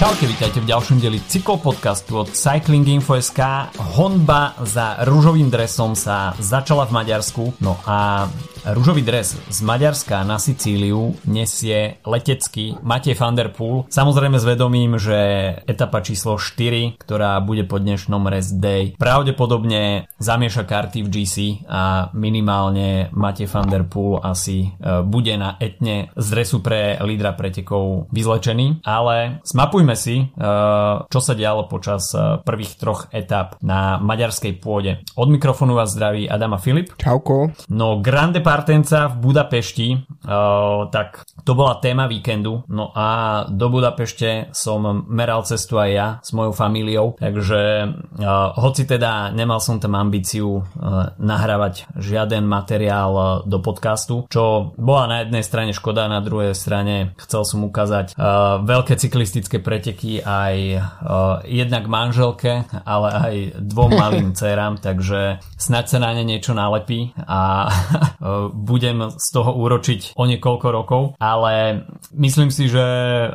Čaute, vítajte v ďalšom dieli cyklopodcastu od Cycling Info.sk. Honba za rúžovým dresom sa začala v Maďarsku, no a Rúžový dres z Maďarska na Sicíliu nesie letecký Matej van der Poel. Samozrejme s vedomím, že etapa číslo 4, ktorá bude po dnešnom rest day, pravdepodobne zamieša karty v GC a minimálne Matej van der Poel asi e, bude na etne z dresu pre lídra pretekov vyzlečený. Ale smapujme si, e, čo sa dialo počas e, prvých troch etap na maďarskej pôde. Od mikrofónu vás zdraví Adama Filip. Čauko. No Grande Partenca v Budapešti, uh, tak to bola téma víkendu. No a do Budapešte som meral cestu aj ja s mojou familiou, takže hoci teda nemal som tam ambíciu nahrávať žiaden materiál do podcastu, čo bola na jednej strane škoda, na druhej strane chcel som ukázať veľké cyklistické preteky aj uh, jednak manželke, ale aj dvom malým dcerám, takže snad sa na ne niečo nalepí a budem z toho úročiť o niekoľko rokov, ale myslím si, že e,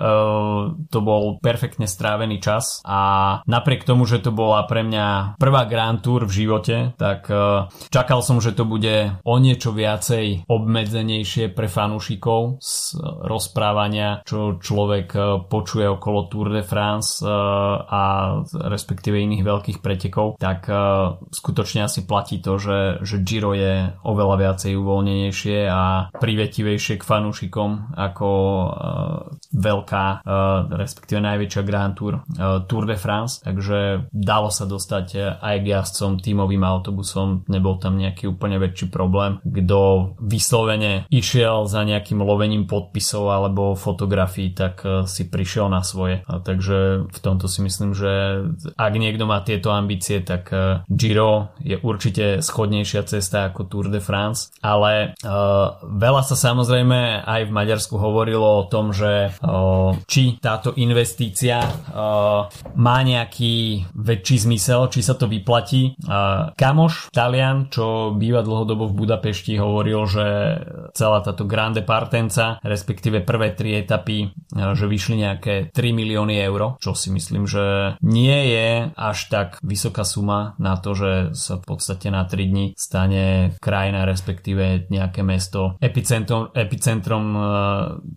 to bol perfektne strávený čas a napriek tomu, že to bola pre mňa prvá Grand Tour v živote, tak e, čakal som, že to bude o niečo viacej obmedzenejšie pre fanúšikov z rozprávania, čo človek e, počuje okolo Tour de France a respektíve iných veľkých pretekov, tak skutočne asi platí to, že, že Giro je oveľa viacej uvoľnenejšie a privetivejšie k fanúšikom ako uh, veľká, respektíve najväčšia Grand Tour, Tour de France, takže dalo sa dostať aj k jazdcom tímovým autobusom, nebol tam nejaký úplne väčší problém. Kto vyslovene išiel za nejakým lovením podpisov alebo fotografií, tak si prišiel na svoje. A takže v tomto si myslím, že ak niekto má tieto ambície, tak uh, Giro je určite schodnejšia cesta ako Tour de France, ale uh, veľa sa samozrejme aj v Maďarsku hovorilo o tom, že uh, či táto investícia uh, má nejaký väčší zmysel, či sa to vyplatí. Kamoš, Talian, čo býva dlhodobo v Budapešti, hovoril, že celá táto Grande Partenca, respektíve prvé tri etapy, že vyšli nejaké 3 milióny eur, čo si myslím, že nie je až tak vysoká suma na to, že sa v podstate na 3 dní stane krajina, respektíve nejaké mesto epicentrom, epicentrom e,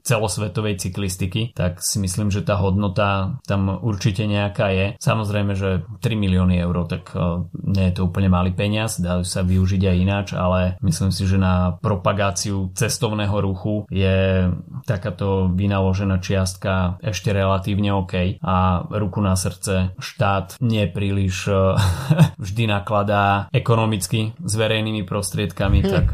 celosvetovej cyklistiky, tak si myslím, že tá hodnota tam určite nejaká je. Samozrejme, že 3 milióny eur, tak e, nie je to úplne malý peniaz, dajú sa využiť aj ináč, ale myslím si, že na propagáciu cestovného ruchu je takáto vynaložená čiastka ešte relatívne OK a ruku na srdce štát nie príliš e, vždy nakladá ekonomicky s verejnými prostriedkami, hm. tak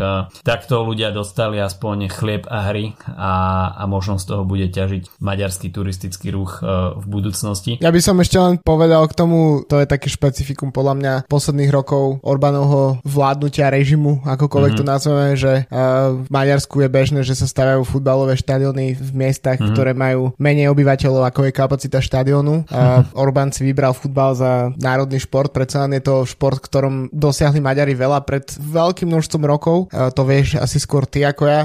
takto ľudia dostali aspoň chlieb a hry a, a možno z toho bude ťažiť maďarský turistický ruch e, v budúcnosti. Ja by som ešte len povedal k tomu, to je také špecifikum podľa mňa posledných rokov Orbánovho vládnutia režimu, akokoľvek mm-hmm. to nazveme, že v Maďarsku je bežné, že sa stavajú futbalové štadióny v miestach, mm-hmm. ktoré majú menej obyvateľov, ako je kapacita štadiónu. Uh, Orbán si vybral futbal za národný šport, predsa len je to šport, ktorom dosiahli Maďari veľa pred veľkým množstvom rokov. To vieš asi skôr ty ako ja.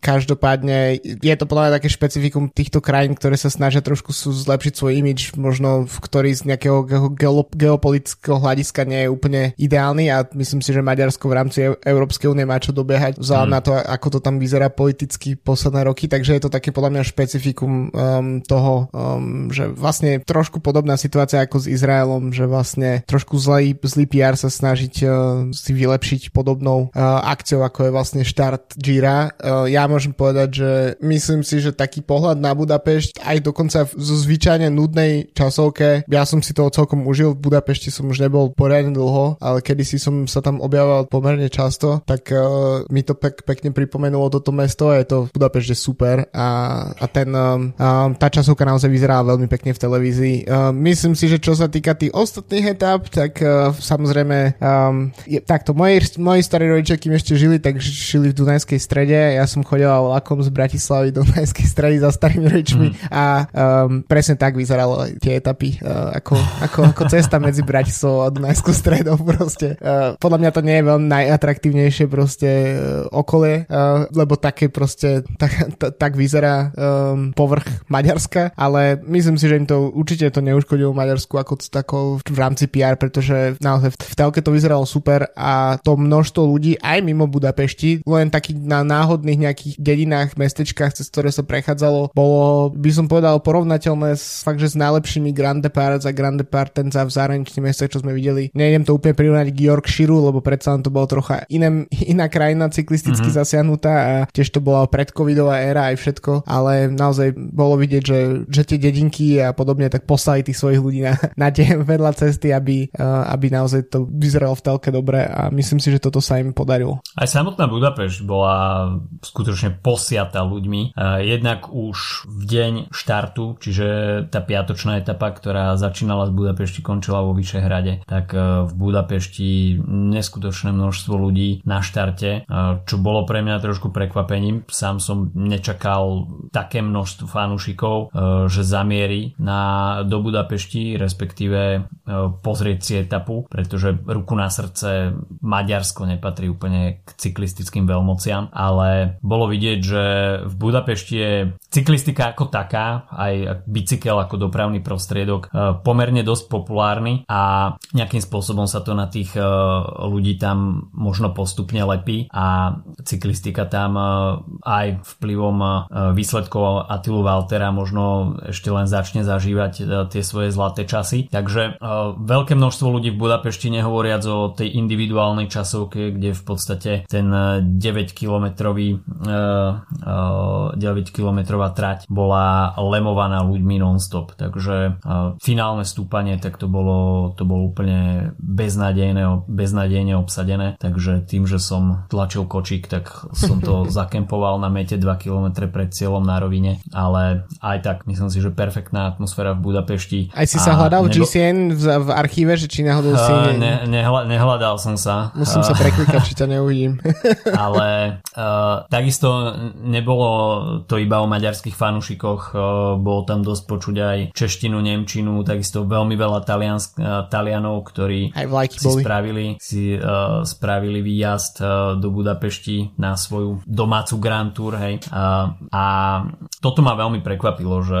Každopádne je to podľa mňa také špecifikum týchto krajín, ktoré sa snažia trošku zlepšiť svoj imič, možno v ktorý z nejakého ge- geopolitického hľadiska nie je úplne ideálny a myslím si, že Maďarsko v rámci Európskej únie má čo dobiehať vzhľadom mm. na to, ako to tam vyzerá politicky posledné roky, takže je to také podľa mňa špecifikum um, toho, um, že vlastne trošku podobná situácia ako s Izraelom, že vlastne trošku zlý, zlý PR sa snažiť uh, si vylepšiť podobnou uh, akciou, ako je vlastne štart Gira. Uh, ja môžem povedať, že myslím si, že taký pohľad na Budapešť aj dokonca zo zvyčajne nudnej časovke, ja som si toho celkom užil, v Budapešti som už nebol poriadne dlho, ale kedy si som sa tam objavoval pomerne často, tak uh, mi to pek, pekne pripomenulo toto mesto, je to v Budapešti super a, a ten, um, tá časovka naozaj vyzerá veľmi pekne v televízii. Uh, myslím si, že čo sa týka tých ostatných etap, tak uh, samozrejme um, je, takto, moji, moji starí rodičia, kým ešte žili, tak žili v Dunajskej strede, ja som chodil lakom z Bratislavy do Dunajskej stredy za starými rodičmi mm. a um, presne tak vyzeralo tie etapy, uh, ako, ako, ako cesta medzi Bratislavou a Dunajskou stredou proste. Uh, podľa mňa to nie je veľmi najatraktívnejšie proste uh, okolie, uh, lebo také proste tak, tak vyzerá um, povrch Maďarska, ale myslím si, že im to určite to neuškodilo Maďarsku ako takou v rámci PR, pretože naozaj v telke to vyzeralo super a to množstvo ľudí aj mimo Budapešti, len takých na náhodných nejakých dedinách, mestečkách, cez ktoré sa prechádzalo, bolo, by som povedal, porovnateľné s, fakt, že s najlepšími Grand Departs a Grand Departenza v zahraničných mestách, čo sme videli. Nejdem to úplne prirovnať k Yorkshireu, lebo predsa to bolo trocha iné, iná krajina cyklisticky mm-hmm. zasiahnutá a tiež to bola predcovidová éra aj všetko, ale naozaj bolo vidieť, že, že tie dedinky a podobne tak poslali tých svojich ľudí na, na tie vedľa cesty, aby, uh, aby naozaj to vyzeralo v telke dobre a myslím si, že toto sa im podarilo. Aj samotná Budapešť bola skutočne posiata ľuďmi. Uh, jednak už v deň štartu, čiže tá piatočná etapa, ktorá začínala z Budapešti, končila vo Vyšehrade, tak uh, v Budapešti neskutočné množstvo ľudí na štarte, čo bolo pre mňa trošku prekvapením. Sám som nečakal také množstvo fanúšikov, že zamierí na, do Budapešti, respektíve pozrieť si etapu, pretože ruku na srdce Maďarsko nepatrí úplne k cyklistickým veľmociam, ale bolo vidieť, že v Budapešti je cyklistika ako taká, aj bicykel ako dopravný prostriedok pomerne dosť populárny a nejakým spôsobom sa to na tých ľudí tam možno postupne lepí a cyklistika tam aj vplyvom výsledkov Atilu Valtera možno ešte len začne zažívať tie svoje zlaté časy. Takže veľké množstvo ľudí v Budapešti nehovoriac o tej individuálnej časovke, kde v podstate ten 9 kilometrový 9 kilometrová trať bola lemovaná ľuďmi non-stop. Takže finálne stúpanie tak to bolo, to bolo úplne beznádejné, beznádejne obsadené. Takže tým, že som tlačil kočík, tak som to zakempoval na mete 2 km pred cieľom na rovine. Ale aj tak myslím si, že perfektná atmosféra v Budapešti. Aj si sa hľadal nebo... GCN v, v archíve, že či náhodou si... Uh, ne, nehľa, nehľadal som sa. Musím sa preklikať, či ťa neuvidím. ale uh, takisto nebolo to iba o maďarských fanúšikoch, uh, bolo tam dosť počuť aj češtinu, nemčinu, takisto veľmi veľa taliansk, uh, Talianov, ktorí aj si boli. spravili, si, uh, spravili výjazd uh, do Budapešti na svoju domácu Grand Tour, hej. Uh, a toto ma veľmi prekvapilo, že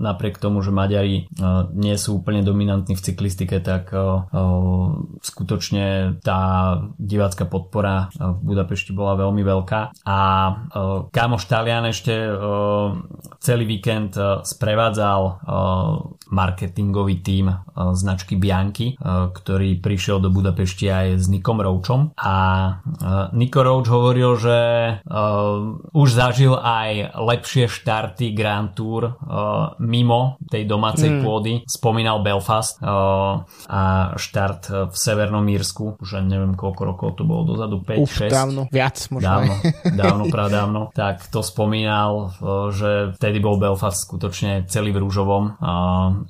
napriek tomu, že Maďari uh, nie sú úplne dominantní v cyklistike, tak uh, skutočne tá divácka podpora v Budapešti bola veľmi veľká. A kámoš Talian ešte celý víkend sprevádzal marketingový tím značky Bianchi, ktorý prišiel do Budapešti aj s Nikom Rouchom a Niko Rouch hovoril, že už zažil aj lepšie štarty Grand Tour mimo tej domácej mm. pôdy. Spomínal Belfast a štart v Severnom Írsku, už neviem koľko rokov to bolo dozadu, 5, Uf, 6. dávno, viac možno. Dávno, dávno, pradávno. Tak to spomínal, že vtedy bol Belfast skutočne celý v rúžovom,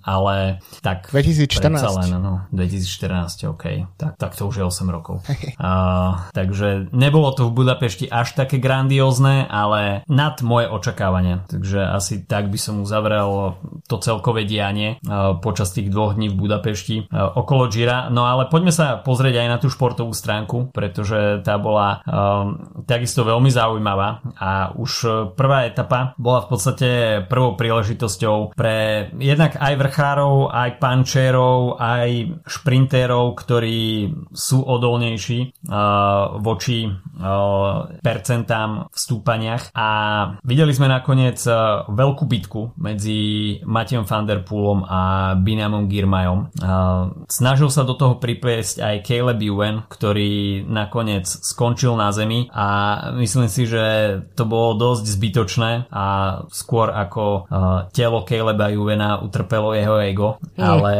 ale tak... 2014. Len, no, 2014, OK. Tak, tak to už je 8 rokov. uh, takže nebolo to v Budapešti až také grandiózne, ale nad moje očakávania. Takže asi tak by som uzavrel to celkové dianie uh, počas tých dvoch dní v Budapešti uh, okolo Gira. No ale poďme sa pozrieť aj na tú športovú stránku, pretože tá bola um, takisto veľmi zaujímavá a už prvá etapa bola v podstate prvou príležitosťou pre jednak aj vrchárov, aj pančerov, aj šprintérov, ktorí sú odolnejší uh, voči uh, percentám v stúpaniach a videli sme nakoniec veľkú bitku medzi Matejom van der Poolom a Binamom Girmajom. Snažil sa do toho pripiesť aj Caleb Ewan, ktorý nakoniec skončil na zemi a myslím si, že to bolo dosť zbytočné a skôr ako uh, telo Caleba Juvena utrpelo jeho ego, mm. ale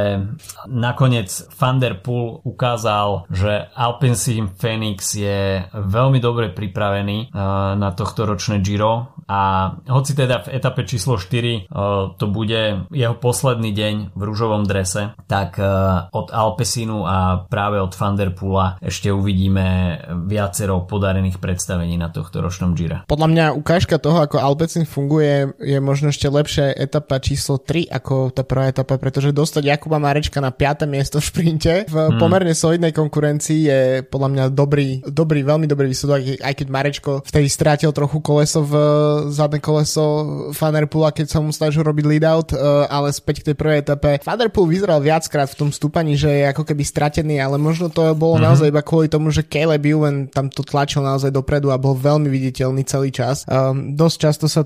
nakoniec Van Der Poel ukázal, že Alpecin Phoenix je veľmi dobre pripravený uh, na tohto ročné Giro a hoci teda v etape číslo 4 uh, to bude jeho posledný deň v rúžovom drese, tak uh, od Alpesinu a práve od Van Der Poola ešte uvidíme viacero podarených predstavení na tohto ročnom Gira. Podľa mňa ukážka toho, ako Alpecin funguje, je možno ešte lepšia etapa číslo 3 ako tá prvá etapa, pretože dostať Jakuba Marečka na 5. miesto v šprinte v hmm. pomerne solidnej konkurencii je podľa mňa dobrý, dobrý, veľmi dobrý výsledok, aj keď Marečko vtedy strátil trochu koleso v zadné koleso Fanderpoola, keď sa mu snažil robiť lead out, uh, ale späť k tej prvej etape. Fanderpool vyzeral viackrát v tom stúpaní, že je ako keby stratený, ale možno to bolo mm-hmm. naozaj iba kvôli tomu, že Caleb Ewan tam to tlačil naozaj dopredu a bol veľmi viditeľný celý čas. Um, dosť často sa,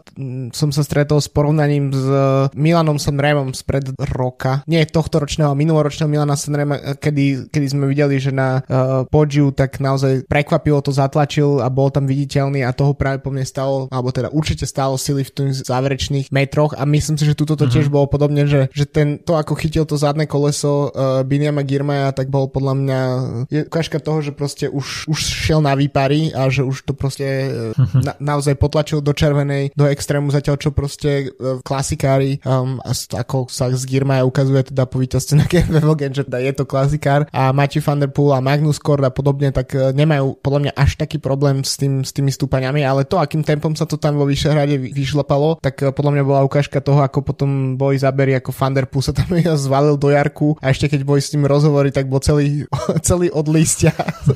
som sa stretol s porovnaním s Milanom Sanremom spred roka. Nie tohto ročného, minuloročného Milana Sanrema, kedy, kedy sme videli, že na uh, Podiu tak naozaj prekvapilo to zatlačil a bol tam viditeľný a toho práve po mne stalo, alebo teda určite stálo sily v tých záverečných metroch a myslím si, že tuto to mm-hmm. tiež bolo podobne, že, že ten, to ako chytil to zadné koleso uh, Biniama Girmaja, tak bol podľa mňa je ukážka toho, že proste už, už šiel na výpary a že už to proste uh, na, naozaj potlačil do červenej, do extrému, zatiaľ čo proste uh, klasikári um, a ako sa z Girmaja ukazuje teda po víťazstve na Genvevogen, že teda je to klasikár a Matthew van der Poel a Magnus Kort a podobne, tak uh, nemajú podľa mňa až taký problém s, tým, s tými stúpaniami, ale to, akým tempom sa to tam vo Vyšehrade vyšlapalo, tak eh, podľa mňa bola ukážka toho, ako potom boj zaberi, ako Thunderpool sa tam zvalil do Jarku a ešte keď boj s tým rozhovory, tak bol celý, celý od listia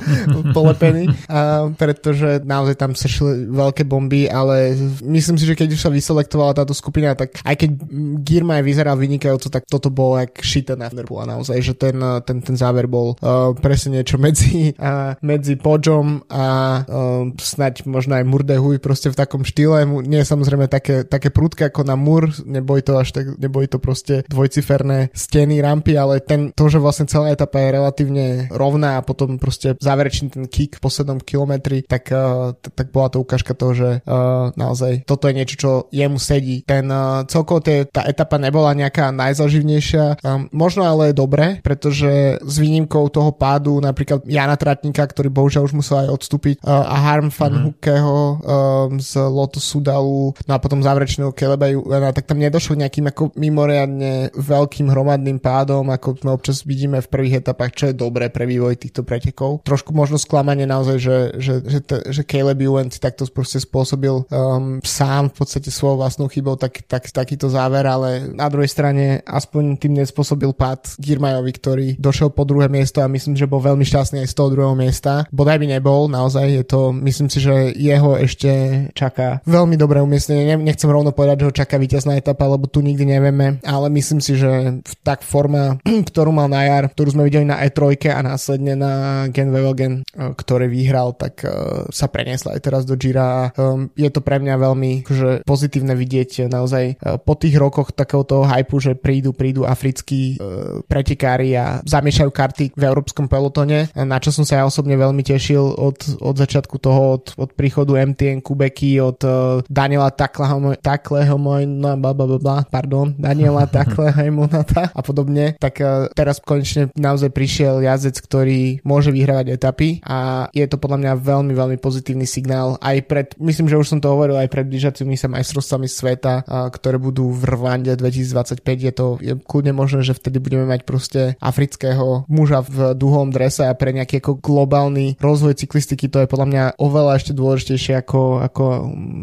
polepený, a pretože naozaj tam sa šli veľké bomby, ale myslím si, že keď už sa vyselektovala táto skupina, tak aj keď Girma vyzeral vynikajúco, tak toto bolo jak šité na Thunderpoola naozaj, že ten, eh, ten, ten záver bol uh, presne niečo medzi, uh, medzi Podžom a uh, snať možno aj Murdehuj proste v takom štýle. Nie je samozrejme také, také prudké ako na Mur, neboj to až tak, neboj to proste dvojciferné steny, rampy, ale ten, to, že vlastne celá etapa je relatívne rovná a potom proste záverečný ten kick v poslednom kilometri, tak, uh, tak bola to ukážka toho, že uh, naozaj toto je niečo, čo jemu sedí. Ten uh, celkovo tie, tá etapa nebola nejaká najzaživnejšia, um, možno ale dobre, pretože s výnimkou toho pádu napríklad Jana Tratníka, ktorý bohužiaľ už musel aj odstúpiť uh, a Harm Van mm. Hukeho um, z Lotusu Dalu no a potom záverečného Keleba Juena, tak tam nedošlo nejakým ako mimoriadne veľkým hromadným pádom, ako sme občas vidíme v prvých etapách, čo je dobré pre vývoj týchto pretekov. Trošku možno sklamanie naozaj, že, že, že, te, že Caleb Ewan si takto proste spôsobil um, sám v podstate svojou vlastnou chybou tak, tak, takýto záver, ale na druhej strane aspoň tým nespôsobil pád Girmajovi, ktorý došiel po druhé miesto a myslím, že bol veľmi šťastný aj z toho druhého miesta. Bodaj by nebol, naozaj je to, myslím si, že jeho ešte čaká veľmi dobré umiestnenie. Nechcem rovno povedať, že ho čaká víťazná etapa, lebo tu nikdy nevieme, ale myslím si, že tak forma, ktorú mal na jar, ktorú sme videli na E3 a následne na Gen Wevelgen, e, ktorý vyhral, tak uh, sa preniesla aj teraz do Gira. Um, je to pre mňa veľmi že pozitívne vidieť naozaj po tých rokoch takého hypu, že prídu, prídu africkí pretekári a zamiešajú karty v európskom pelotone, na čo som sa ja osobne veľmi tešil od, od začiatku toho, od, od príchodu MTN Kubeky, od Daniela Takleho, Takleho no, bla, bla, bla, bla, pardon, Daniela Takleho a podobne, tak uh, teraz konečne naozaj prišiel jazdec, ktorý môže vyhrávať etapy a je to podľa mňa veľmi, veľmi pozitívny signál aj pred, myslím, že už som to hovoril aj pred blížacími sa majstrovstvami sveta, uh, ktoré budú v Rwande 2025, je to je kľudne možné, že vtedy budeme mať proste afrického muža v duhom drese a pre nejaký ako globálny rozvoj cyklistiky to je podľa mňa oveľa ešte dôležitejšie ako, ako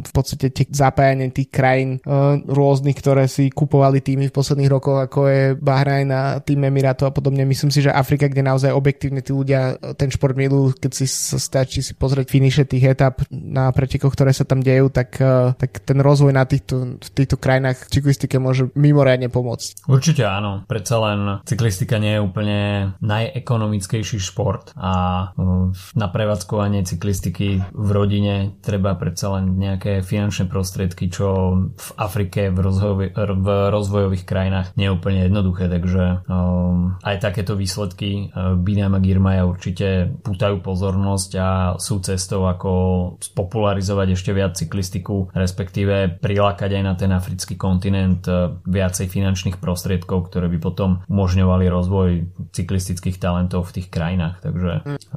v podstate tie zapájanie tých krajín uh, rôznych, ktoré si kupovali týmy v posledných rokoch, ako je Bahrajn a tým Emirátov a podobne. Myslím si, že Afrika, kde naozaj objektívne tí ľudia ten šport milujú, keď si stačí si pozrieť finiše tých etap na pretekoch, ktoré sa tam dejú, tak, uh, tak ten rozvoj na týchto, v týchto krajinách cyklistike môže mimoriadne pomôcť. Určite áno, predsa len cyklistika nie je úplne najekonomickejší šport a uh, na prevádzkovanie cyklistiky v rodine treba predsa len nejaké finančné prostriedky, čo v Afrike v, rozvoj, v rozvojových krajinách nie je úplne jednoduché, takže um, aj takéto výsledky uh, Binam a Girmaja určite pútajú pozornosť a sú cestou ako spopularizovať ešte viac cyklistiku, respektíve prilákať aj na ten africký kontinent uh, viacej finančných prostriedkov, ktoré by potom umožňovali rozvoj cyklistických talentov v tých krajinách. Takže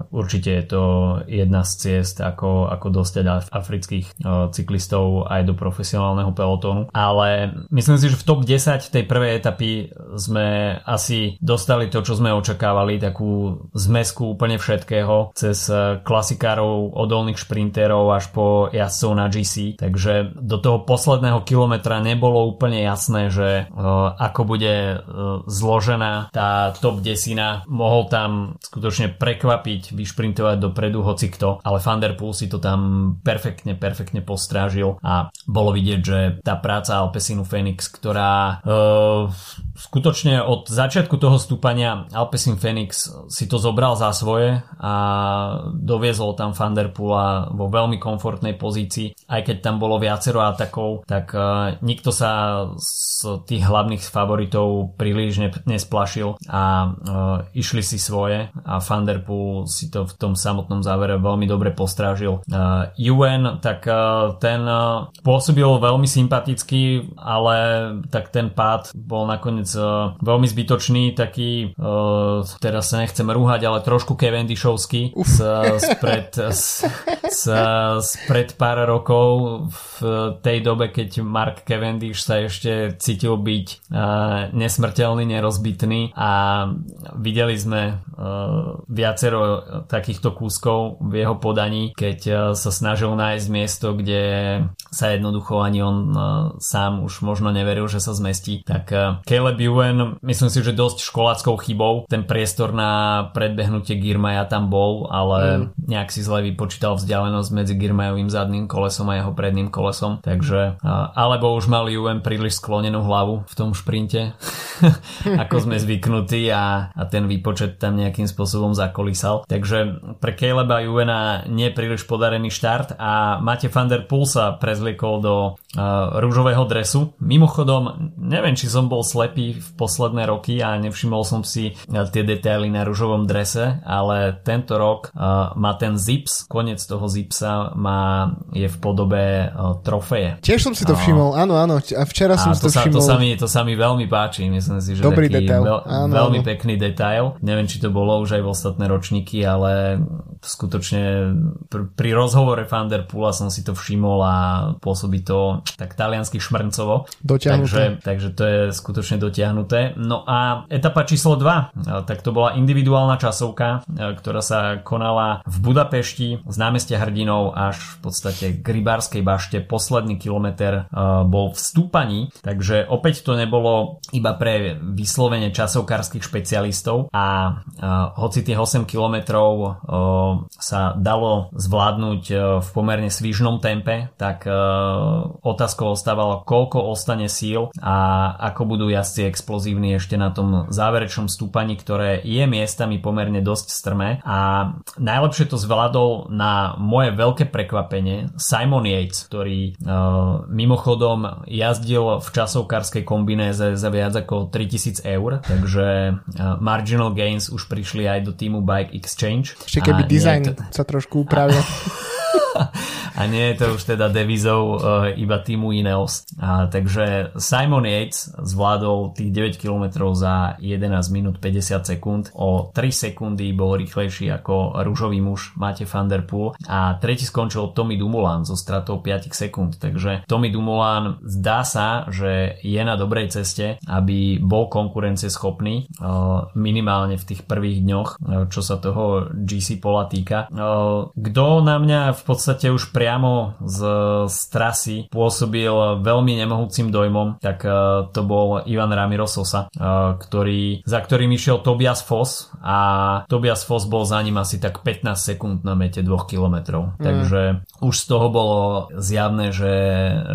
určite je to jedna z ciest, ako, ako dostať afrických uh, cyklistov aj do profesionálneho pelotónu. Ale myslím si, že v top 10 tej prvej etapy sme asi dostali to, čo sme očakávali, takú zmesku úplne všetkého, cez uh, klasikárov, odolných šprinterov až po jazdcov na GC. Takže do toho posledného kilometra nebolo úplne jasné, že uh, ako bude uh, zložená tá top desina. Mohol tam skutočne prekvapiť, vyšprintovať dopredu hoci kto, ale Van Der si to tam perfektne, perfektne postrel postrážil a bolo vidieť, že tá práca Alpesinu Phoenix, ktorá uh, skutočne od začiatku toho stúpania Alpesin Phoenix si to zobral za svoje a doviezol tam Vanderpoola vo veľmi komfortnej pozícii. Aj keď tam bolo viacero atakov, tak uh, nikto sa z tých hlavných favoritov príliš ne, nesplašil a uh, išli si svoje a Vanderpool si to v tom samotnom závere veľmi dobre postrážil. Uh, UN, tak uh, ten uh, pôsobil veľmi sympaticky, ale tak ten pád bol nakoniec uh, veľmi zbytočný, taký uh, teraz sa nechcem rúhať, ale trošku Cavendishovský z, spred, z, z, spred pár rokov v tej dobe, keď Mark Cavendish sa ešte cítil byť nesmrteľný, nerozbitný. A videli sme viacero takýchto kúskov v jeho podaní, keď sa snažil nájsť miesto, kde sa jednoducho ani on uh, sám už možno neveril, že sa zmestí. Tak uh, Caleb Ewan, myslím si, že dosť školáckou chybou. Ten priestor na predbehnutie Girmaja tam bol, ale mm. nejak si zle vypočítal vzdialenosť medzi Girmajovým zadným kolesom a jeho predným kolesom. Takže, alebo už mal Ewan príliš sklonenú hlavu v tom šprinte, ako sme zvyknutí a, a ten výpočet tam nejakým spôsobom zakolísal. Takže pre Caleba Ewena nie príliš podarený štart a Mate van der Poel sa prezliekol do uh, rúžového dresu. Mimochodom, neviem, či som bol slepý v posledné roky a nevšimol som si eh, tie detaily na ružovom drese, ale tento rok uh, má ten zips, koniec toho zipsa má, je v podobe uh, trofeje. Tiež som si to všimol, áno, áno, a včera som si to, to sa, všimol. To sa, mi, to sa mi veľmi páči, myslím si, že Dobrý taký detail. Veľ, áno, veľmi áno. pekný detail. Neviem, či to bolo už aj v ostatné ročníky, ale skutočne pr- pri rozhovore Fanderpoola som si to všimol a pôsobí to tak taliansky šmrncovo. Takže, takže to je skutočne dotiahnuté. No a etapa číslo 2, tak to bola individuálna časovka, ktorá sa konala v Budapešti z námestia hrdinov až v podstate k Rybárskej bašte. Posledný kilometr bol v stúpaní, takže opäť to nebolo iba pre vyslovene časovkárskych špecialistov a hoci tých 8 kilometrov sa dalo zvládnuť v pomerne svižnom tempe, tak otázkou ostávalo, koľko ostane síl a ako budú jazdci explozívni ešte na tom záverečnom stúpaní, ktoré je miestami pomerne dosť strmé a najlepšie to zvládol na moje veľké prekvapenie Simon Yates, ktorý uh, mimochodom jazdil v časovkárskej kombinéze za viac ako 3000 eur, takže uh, marginal gains už prišli aj do týmu Bike Exchange. Ešte keby design to... sa trošku upravil. a nie je to už teda devizou uh, iba týmu Ineos. A, takže Simon Yates zvládol tých 9 km za 11 minút 50 sekúnd. O 3 sekundy bol rýchlejší ako rúžový muž Mate van der Poel a tretí skončil Tommy Dumoulin so stratou 5 sekúnd. Takže Tommy Dumoulin zdá sa, že je na dobrej ceste, aby bol konkurencieschopný uh, minimálne v tých prvých dňoch, uh, čo sa toho GC pola týka. Kto na mňa v podstate už pri priamo z, z trasy pôsobil veľmi nemohúcim dojmom, tak uh, to bol Ivan Ramiro Sosa, uh, ktorý, za ktorým išiel Tobias Foss a Tobias Foss bol za ním asi tak 15 sekúnd na mete 2 km. Mm. Takže už z toho bolo zjavné, že,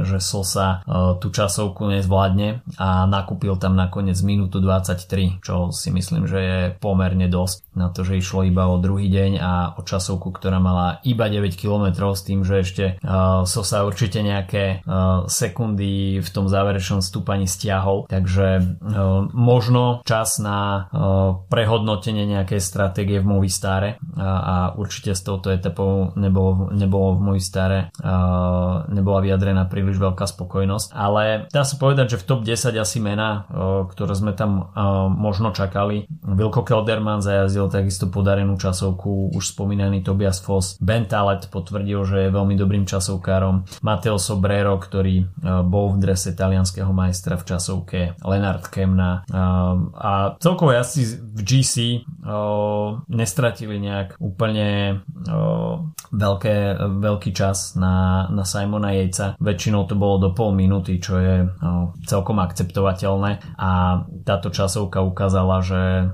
že Sosa uh, tú časovku nezvládne a nakúpil tam nakoniec minútu 23, čo si myslím, že je pomerne dosť na to, že išlo iba o druhý deň a o časovku, ktorá mala iba 9 km s tým, že ešte uh, Sosa určite nejaké uh, sekundy v tom záverečnom stúpaní stiahol, takže uh, možno čas na uh, prehodnotenie nejakej stratégie v Movistare a, a určite s touto etapou nebolo, nebolo v Movistare uh, nebola vyjadrená príliš veľká spokojnosť, ale dá sa povedať, že v top 10 asi mena, uh, ktoré sme tam uh, možno čakali, Vilko Kelderman zajazdil takisto podarenú časovku, už spomínaný Tobias Foss, Ben Talet potvrdil, že je veľmi dobrým časovkárom. Matteo Sobrero, ktorý e, bol v drese talianského majstra v časovke, Lenard Kemna e, a celkovo asi v GC e, nestratili nejak úplne veľké, veľký čas na, na Simona Jejca. Väčšinou to bolo do pol minúty, čo je celkom akceptovateľné a táto časovka ukázala, že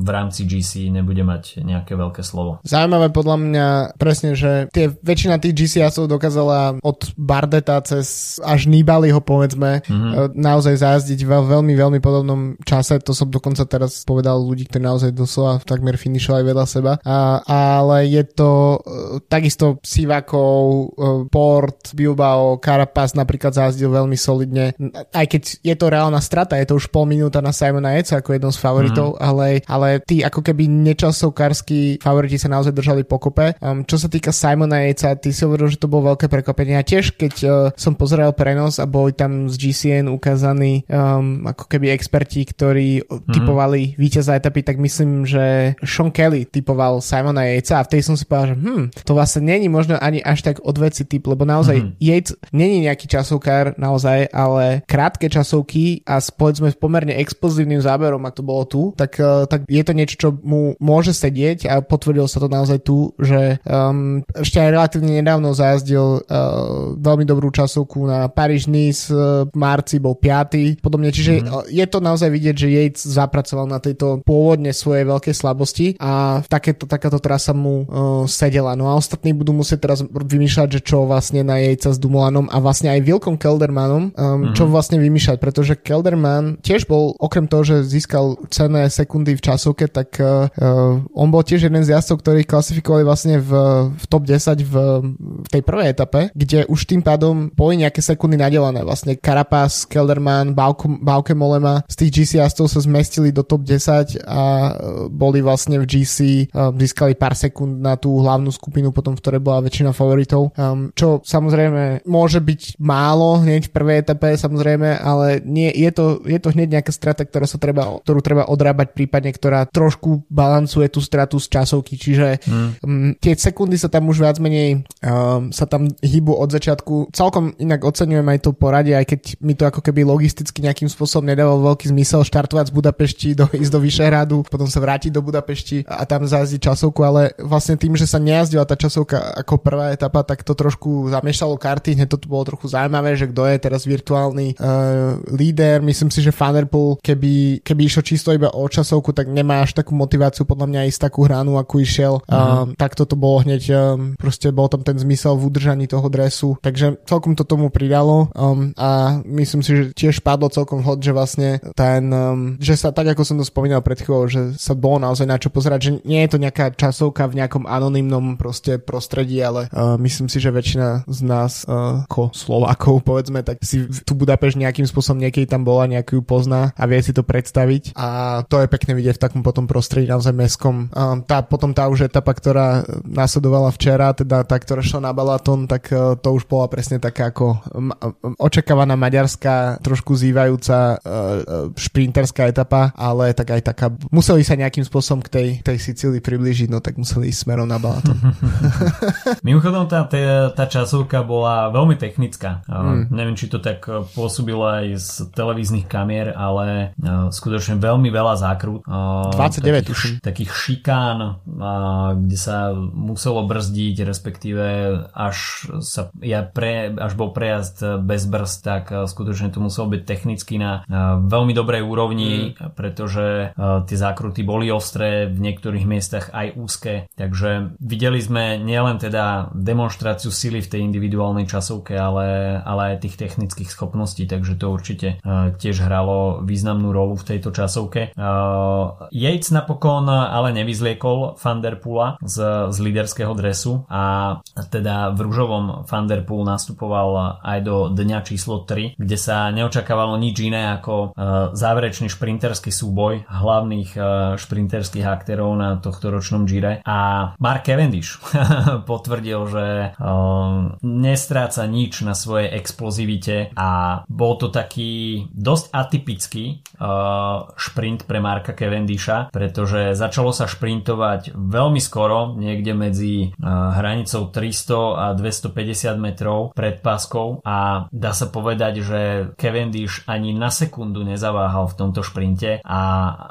v rámci GC nebude mať nejaké veľké slovo. Zaujímavé podľa mňa presne, že tie väčšina tých GC dokázala od Bardeta cez až Nibaliho povedzme mm-hmm. naozaj zajazdiť v veľmi, veľmi podobnom čase. To som dokonca teraz povedal ľudí, ktorí naozaj doslova takmer finišovali vedľa seba. A, ale je to uh, takisto Sivakov, uh, Port, Bilbao, Carapaz napríklad zajazdil veľmi solidne. Aj keď je to reálna strata, je to už pol minúta na Simona Eca ako jednom z favoritov, mm-hmm. ale, ale tí ako keby nečasovkársky favoriti sa naozaj držali pokope. Um, čo sa týka Simona Eca, ty si hovoril, že to bolo veľké prekvapenie. A tiež, keď uh, som pozeral prenos a boli tam z GCN ukázaní um, ako keby experti, ktorí mm-hmm. typovali víťaza etapy, tak myslím, že Sean Kelly typoval Simona Yatesa a vtedy som si povedal, že hm, to vlastne není možno ani až tak odveci typ, lebo naozaj mm-hmm. Yates není nejaký časovkár naozaj, ale krátke časovky a s povedzme pomerne explozívnym záberom, ak to bolo tu, tak, uh, tak je to niečo, čo mu môže sedieť a potvrdil sa to naozaj tu, že um, ešte aj relatívne nedávno zajazdil uh, veľmi dobrú časovku na Paríž-Nice, uh, v marci bol 5. podobne, čiže mm-hmm. je to naozaj vidieť, že Yates zapracoval na tejto pôvodne svojej veľkej slabosti a takéto, takáto trasa mu uh, sedela. No a ostatní budú musieť teraz vymýšľať, že čo vlastne na Yatesa s Dumulanom a vlastne aj Wilkom Keldermanom, um, mm-hmm. čo vlastne vymýšľať, pretože Kelderman tiež bol, okrem toho, že získal cenné sekundy v časovke, tak uh, on bol tiež jeden z jazdcov, ktorých klasifikovali vlastne v, v top 10 v, v tej prvej etape, kde už tým pádom boli nejaké sekundy nadelené. Vlastne Carapaz, Kelderman, Bauke, Molema z tých GC jazdcov sa zmestili do top 10 a e, boli vlastne v GC, e, získali pár sekúnd na tú hlavnú skupinu potom, v ktorej bola väčšina favoritov. Um, čo samozrejme môže byť málo hneď v prvej etape samozrejme, ale nie, je, to, je to hneď nejaká strata, ktorá sa treba, ktorú treba odrábať prípadne, ktorá trošku balancuje tú stratu z časovky, čiže mm. um, tie sekundy sa tam už viac menej um, sa tam hýbu od začiatku. Celkom inak oceňujem aj to poradie, aj keď mi to ako keby logisticky nejakým spôsobom nedával veľký zmysel štartovať z Budapešti, do, ísť do Vyšehradu, potom sa vrátiť do Budapešti a tam zajazdiť časovku, ale vlastne tým, že sa nejazdila tá časovka ako prvá etapa, tak to trošku zamiešalo karty, hneď to bolo trochu zaujímavé, že kto je teraz virtuálny uh, líder, myslím si, že Fanerpool, keby, keby išlo čisto iba o časovku, tak nemá až takú motiváciu podľa mňa ísť takú hranu, ako išiel. Uh-huh. Uh, tak toto bolo hneď, um, proste bol tam ten zmysel v udržaní toho dresu, takže celkom to tomu pridalo um, a myslím si, že tiež padlo celkom hod, že vlastne ten, um, že sa tak ako som to spomínal pred chvíľou, že sa bolo naozaj na čo pozerať, že nie je to nejaká časovka v nejakom anonymnom proste prostredí, ale uh, myslím si, že väčšina z nás uh, ako Slovákov povedzme, tak si tu Budapešť nejakým spôsobom niekedy tam bola, nejaký ju pozná a vie si to predstaviť a to je pekne vidieť v takom potom prostredí naozaj meskom. Um, tá, potom tá už etapa, ktorá následovala včera, teda tá, ktorá šla na Balaton, tak uh, to už bola presne taká ako očakávaná maďarská, trošku zývajúca uh, šprinterská etapa, ale tak aj taká, museli sa nejakým spôsobom k tej, tej Sicílii priblížiť, no tak museli ísť smerom na Balaton. Mimochodom tá, tá, tá časovka bola veľmi technická. Mm. Neviem, či to tak pôsobilo aj z televíznych kamier, ale skutočne veľmi veľa zákrut. Uh, 29 takých, takých šikán, kde sa muselo brzdiť, respektíve až sa ja pre, až bol prejazd bez brzd, tak skutočne to muselo byť technicky na veľmi dobrej úrovni, mm. pretože tie zákruty boli ostré, v niektorých miestach aj úzke, takže videli sme nielen teda demonstráciu sily v tej individuálnej časovke, ale, ale aj tých technických schopností, takže to určite tiež hralo významnú rolu v tejto časovke. Yates napokon ale nevyzliekol Fanderpula z, z líderského dresu a teda v ružovom Fanderpool nastupoval aj do dňa číslo 3, kde sa neočakávalo nič iné ako uh, záverečný šprinterský súboj hlavných uh, šprinterských aktérov na tohto ročnom Gire. A Mark Cavendish potvrdil, že uh, nestráca nič na svojej explozivite a bol to taký dosť atypický šprint pre Marka Cavendisha, pretože začalo sa šprintovať veľmi skoro, niekde medzi uh, hranicou 300 a 250 metrov pred páskou a dá sa povedať, že Cavendish ani na sekundu nezaváhal v tomto šprinte a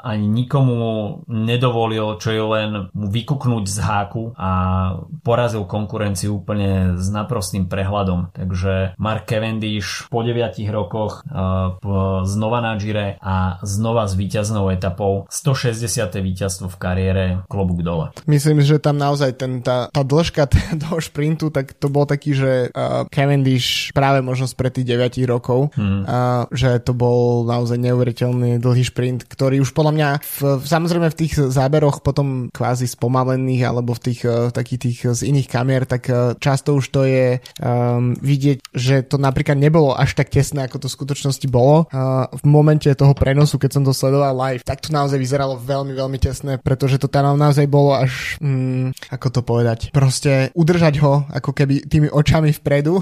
ani nikomu nedovolil čo je len mu vykuknúť z háku a porazil konkurenciu úplne s naprostým prehľadom. Takže Mark Cavendish po 9 rokoch znova na Gire a znova s víťaznou etapou 160. víťazstvo v kariére klobúk dole. Myslím, že tam naozaj ten, tá, tá dĺžka toho šprintu, tak to bol taký, že uh, Cavendish práve možno spred tých 9 rokov, hmm. uh, že to bol naozaj neuveriteľný dlhý šprint, ktorý už podľa mňa v, samozrejme v tých záberoch potom kvázi spomalených alebo v tých uh, takých tých z iných kamier, tak uh, často už to je um, vidieť, že to napríklad nebolo až tak tesné, ako to v skutočnosti bolo. Uh, v momente toho prenosu, keď som to sledoval live, tak to naozaj vyzeralo veľmi, veľmi tesné, pretože to tam naozaj bolo až, um, ako to povedať, proste udržať ho ako keby tými očami vpredu,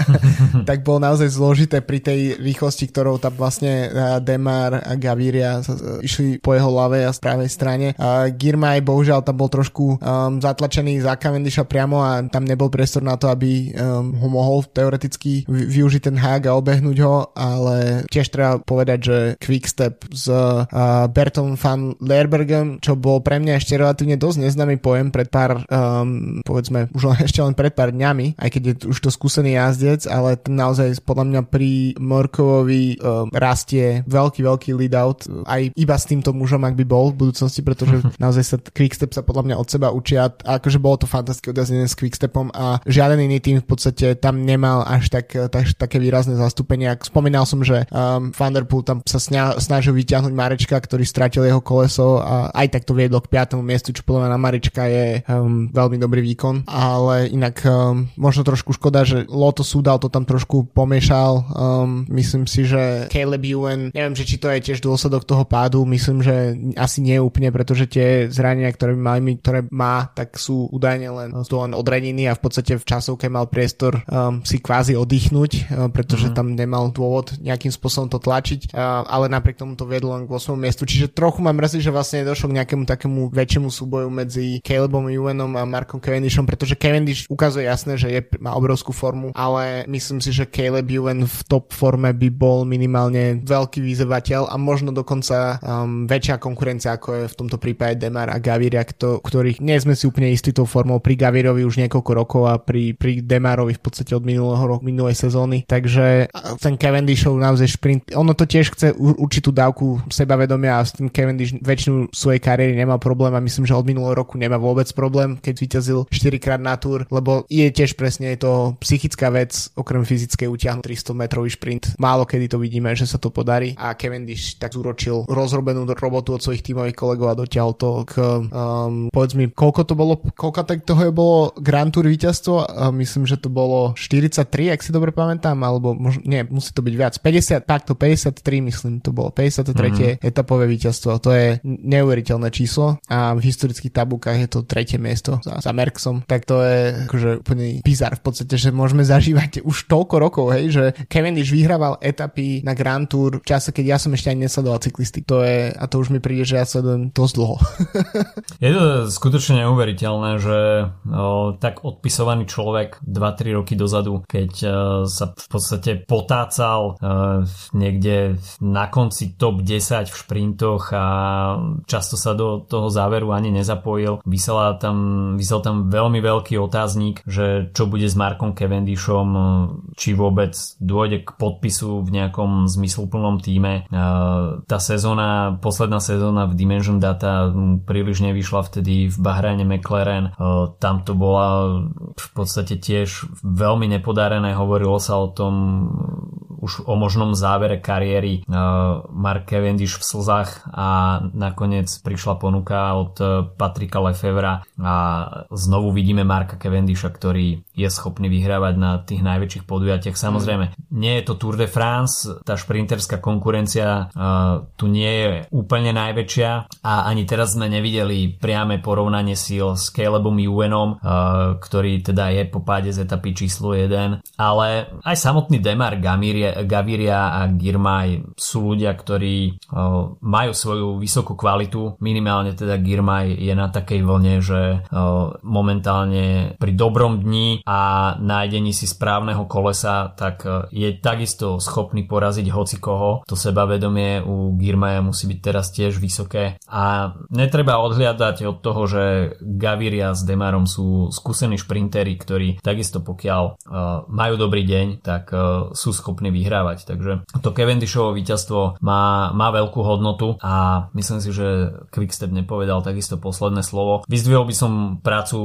tak bolo naozaj zložité pri tej rýchlosti, ktorou tam vlastne Demar a Gaviria išli po jeho ľavej a správej strane. Girmay bohužiaľ tam bol trošku um, zatlačený za Cavendisha priamo a tam nebol priestor na to, aby um, ho mohol teoreticky využiť ten hák a obehnúť ho, ale tiež treba povedať, že Quickstep s uh, Bertom van Leerbergem, čo bol pre mňa ešte relatívne dosť neznámy pojem pred pár, um, povedzme, už len, ešte len pred pár dňami, aj keď je už to skúsený jazdec, ale ten naozaj podľa mňa pri Morkovovi um, rastie veľký, veľký lead out aj iba s týmto mužom, ak by bol v budúcnosti, pretože naozaj sa Quickstep sa podľa mňa od seba učia a akože bolo to fantastické odjazdenie s Quickstepom a žiaden iný tým v podstate tam nemal až tak, tak také výrazné zastúpenie. Spomínal som, že um, Vanderpool tam sa sňa, snažil vyťahnuť Marečka, ktorý stratil jeho koleso a aj tak to viedlo k 5. miestu, čo podľa mňa na Marečka je um, veľmi dobrý výkon, ale inak um, možno trošku škoda, že Loto Sudal to tam trošku pomiešal. Um, myslím si, že Caleb Ewan, neviem, že či to je tiež dôsledok toho pádu, myslím, že asi nie úplne, pretože tie zranenia, ktoré, mali, ktoré má, tak sú údajne len, to len odreniny a v podstate v časovke mal priestor um, si kvázi oddychnúť, uh, pretože mm. tam nemal dôvod nejakým spôsobom to tlačiť, uh, ale napriek tomu to viedlo len k 8. miestu. Čiže trochu ma mrzí, že vlastne došlo k nejakému takému väčšiemu súboju medzi Calebom Ewanom a Markom Cavendishom, pretože Cavendish ukazuje jasné, že je, má obrovskú formu, ale myslím si, že Caleb Ewan v top forme by bol minimálne veľký výzvateľ a možno dokonca um, väčšia konkurencia ako je v tomto prípade Demar a Gaviria, kto, ktorých nie sme si úplne istí tou formou pri Gavirovi už niekoľko rokov a pri, pri Demarovi v podstate od minulého roku, minulej sezóny. Takže ten Cavendishov naozaj šprint, ono to tiež chce určitú dávku sebavedomia a s tým Cavendish väčšinu svojej kariéry nemá problém a myslím, že od minulého roku nemá vôbec problém, keď vyťazil 4 krát na túr, lebo je tiež presne je to psychická vec, okrem fyzickej utiahnuť 300 metrový šprint. Málo kedy to vidíme, že sa to podarí a Cavendish tak zúročil rozrobenú robotu od svojich tímových kolegov a dotiahol to k, um, povedz mi, koľko to bolo, koľko tak toho je bolo Grand Tour víťazstvo? Myslím, že to bolo 43, ak si dobre pamätám, alebo možno, nie, musí to byť viac. 50, takto 53 myslím, to bolo 53. Mm-hmm. etapové víťazstvo. To je neuveriteľné číslo a v historických tabulkách je to tretie miesto za, za Merksom. Tak to je akože úplný bizar v podstate, že môžeme zažívať už toľko rokov, hej, že Cavendish vyhrával etapy na Grand Tour v čase, keď ja som ešte ani nesledoval cyklistik. To je, a to už mi príde, že ja sledujem dosť dlho. je to skutočne neuveriteľné, že o, tak odpisovaný človek 2-3 roky dozadu, keď o, sa v podstate potácal o, niekde na konci top 10 v šprintoch a často sa do toho záveru ani nezapojil. Vysel tam, vysel tam veľmi veľký otáznik, že čo bude s Markom Cavendishom, či vôbec dôjde k podpisu v nejakom zmysluplnom týme. Tá sezóna, posledná sezóna v Dimension Data príliš nevyšla vtedy v Bahrajne McLaren. Tam to bola v podstate tiež veľmi nepodarené. Hovorilo sa o tom už o možnom závere kariéry Mark Cavendish v slzách a nakoniec prišla ponuka od Patrika Lefevra a znovu vidíme Marka Cavendisha, ktorý je schopný vyhrávať na tých najväčších podujatiach. Samozrejme, nie je to Tour de France, tá šprinterská konkurencia uh, tu nie je úplne najväčšia a ani teraz sme nevideli priame porovnanie síl s Calebom Ewanom, uh, ktorý teda je po páde z etapy číslo 1, ale aj samotný Demar Gaviria, Gaviria a Girmay sú ľudia, ktorí uh, majú svoju vysokú kvalitu, minimálne teda Girmay je na takej vlne, že momentálne pri dobrom dni a nájdení si správneho kolesa, tak je takisto schopný poraziť hoci koho. To sebavedomie u Girmaja musí byť teraz tiež vysoké a netreba odhliadať od toho, že Gaviria s Demarom sú skúsení šprintery, ktorí takisto pokiaľ uh, majú dobrý deň, tak uh, sú schopní vyhrávať. Takže to Cavendishovo víťazstvo má, má veľkú hodnotu a myslím si, že Quickstep nepovedal takisto posledné slovo. Vyzdvihol by som prácu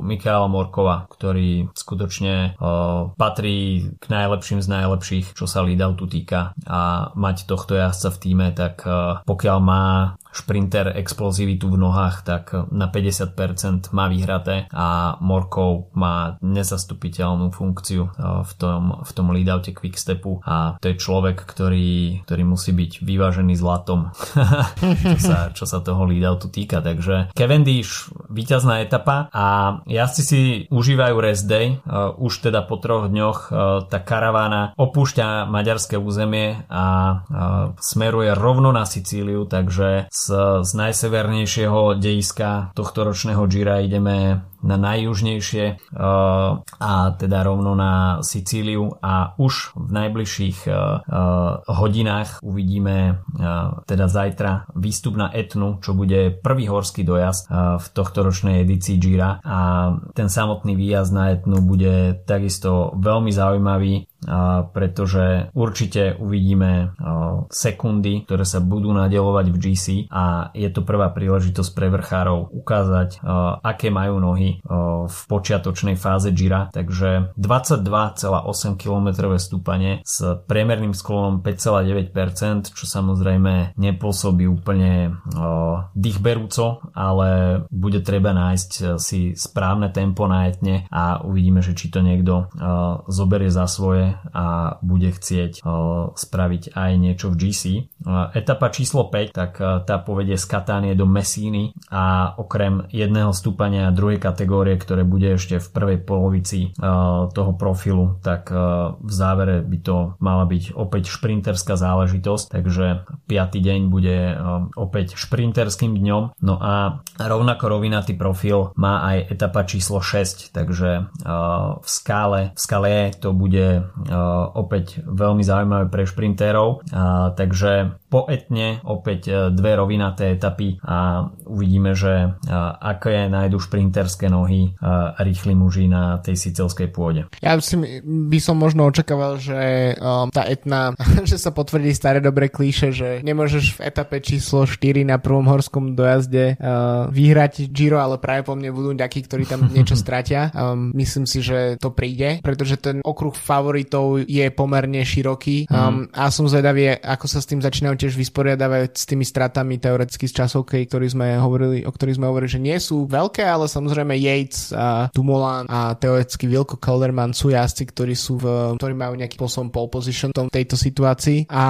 Mikaela Morkova, ktorý skutočne uh, patrí k najlepším z najlepších, čo sa leadoutu týka. A mať tohto jazdca v týme, tak uh, pokiaľ má šprinter explozivitu v nohách, tak na 50% má vyhraté a Morkov má nezastupiteľnú funkciu e, v tom, v tom leadoute quickstepu a to je človek, ktorý, ktorý musí byť vyvážený zlatom, čo, sa, čo sa toho leadoutu týka. Takže Cavendish, víťazná etapa a jazdci si užívajú rest day. Uh, už teda po troch dňoch uh, tá karavána opúšťa maďarské územie a smeruje rovno na Sicíliu, takže z, z najsevernejšieho dejiska tohto ročného Gira ideme na najjužnejšie uh, a teda rovno na Sicíliu. A už v najbližších uh, uh, hodinách uvidíme teda zajtra výstup na Etnu, čo bude prvý horský dojazd v tohto ročnej edícii Gira a ten samotný výjazd na Etnu bude takisto veľmi zaujímavý pretože určite uvidíme sekundy, ktoré sa budú nadelovať v GC a je to prvá príležitosť pre vrchárov ukázať, aké majú nohy v počiatočnej fáze Gira, takže 22,8 km stúpanie s priemerným sklonom 5,9%, čo samozrejme nepôsobí úplne dýchberúco, ale bude treba nájsť e, si správne tempo na etne a uvidíme, že či to niekto zoberie za svoje a bude chcieť spraviť aj niečo v GC. Etapa číslo 5, tak tá povedie z Katánie do Messíny a okrem jedného stúpania druhej kategórie, ktoré bude ešte v prvej polovici toho profilu, tak v závere by to mala byť opäť šprinterská záležitosť, takže 5. deň bude opäť šprinterským dňom. No a rovnako rovinatý profil má aj etapa číslo 6, takže v skále, v skále to bude opäť veľmi zaujímavé pre šprintérov. Takže po etne opäť e, dve rovinaté etapy a uvidíme, že aké nájdu šprinterské nohy rýchli muži na tej sicilskej pôde. Ja si by som možno očakával, že um, tá etna, že sa potvrdí staré dobré klíše, že nemôžeš v etape číslo 4 na prvom horskom dojazde uh, vyhrať Giro, ale práve po mne budú nejakí, ktorí tam niečo stratia. Um, myslím si, že to príde, pretože ten okruh favoritov je pomerne široký um, mm. a som zvedavý, ako sa s tým začínajú tiež vysporiadavať s tými stratami teoreticky z časovkej, ktorý sme hovorili, o ktorých sme hovorili, že nie sú veľké, ale samozrejme Yates a Dumoulin a teoreticky Wilco Calderman sú jazdci, ktorí sú v, ktorí majú nejaký spôsobom pole position v tejto situácii. A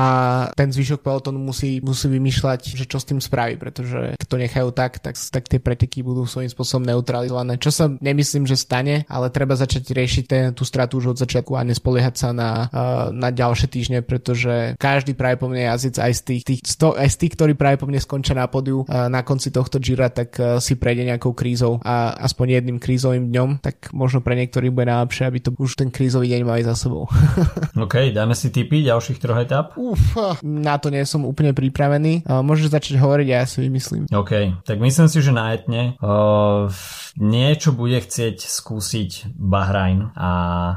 ten zvyšok pelotonu musí, musí vymýšľať, že čo s tým spraví, pretože keď to nechajú tak, tak, tak tie preteky budú svojím spôsobom neutralizované, čo sa nemyslím, že stane, ale treba začať riešiť ten, tú stratu už od začiatku a nespoliehať sa na, na ďalšie týždne, pretože každý práve po mne jazdec aj tých, tých sto, aj z tých, ktorí práve po mne skončia na podiu na konci tohto Gira, tak si prejde nejakou krízou a aspoň jedným krízovým dňom, tak možno pre niektorých bude najlepšie, aby to už ten krízový deň mali za sebou. OK, dáme si tipy ďalších troch etap. Uf, na to nie som úplne pripravený. Môžeš začať hovoriť a ja si vymyslím. OK, tak myslím si, že na etne uh, niečo bude chcieť skúsiť Bahrajn a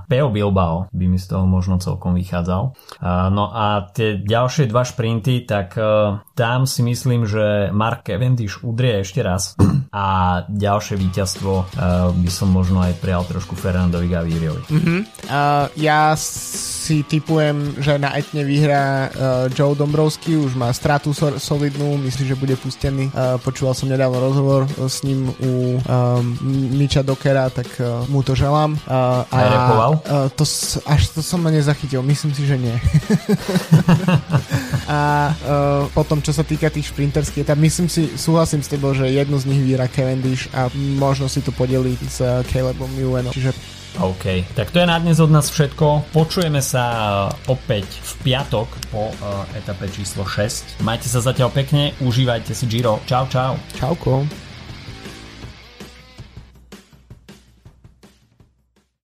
Peo Bilbao by mi z toho možno celkom vychádzal. No a tie ďalšie dva šprinty, tak uh, tam si myslím, že Mark Cavendish udrie ešte raz a ďalšie víťazstvo uh, by som možno aj prijal trošku Fernandovi Gavíriovi. Uh-huh. Uh, ja si typujem, že na etne vyhrá uh, Joe Dombrovský, už má stratu so- solidnú, myslím, že bude pustený. Uh, počúval som nedávno rozhovor s ním u um, Miča Dokera, tak uh, mu to želám. Uh, a uh, to, až to som ma nezachytil, myslím si, že nie. a uh, potom, čo sa týka tých šprinterských tak myslím si, súhlasím s tebou, že jednu z nich vyhrá Cavendish a možno si to podeliť s uh, Calebom Ewanom. Čiže OK, tak to je na dnes od nás všetko. Počujeme sa uh, opäť v piatok po uh, etape číslo 6. Majte sa zatiaľ pekne, užívajte si Giro. Čau, čau. Čauko.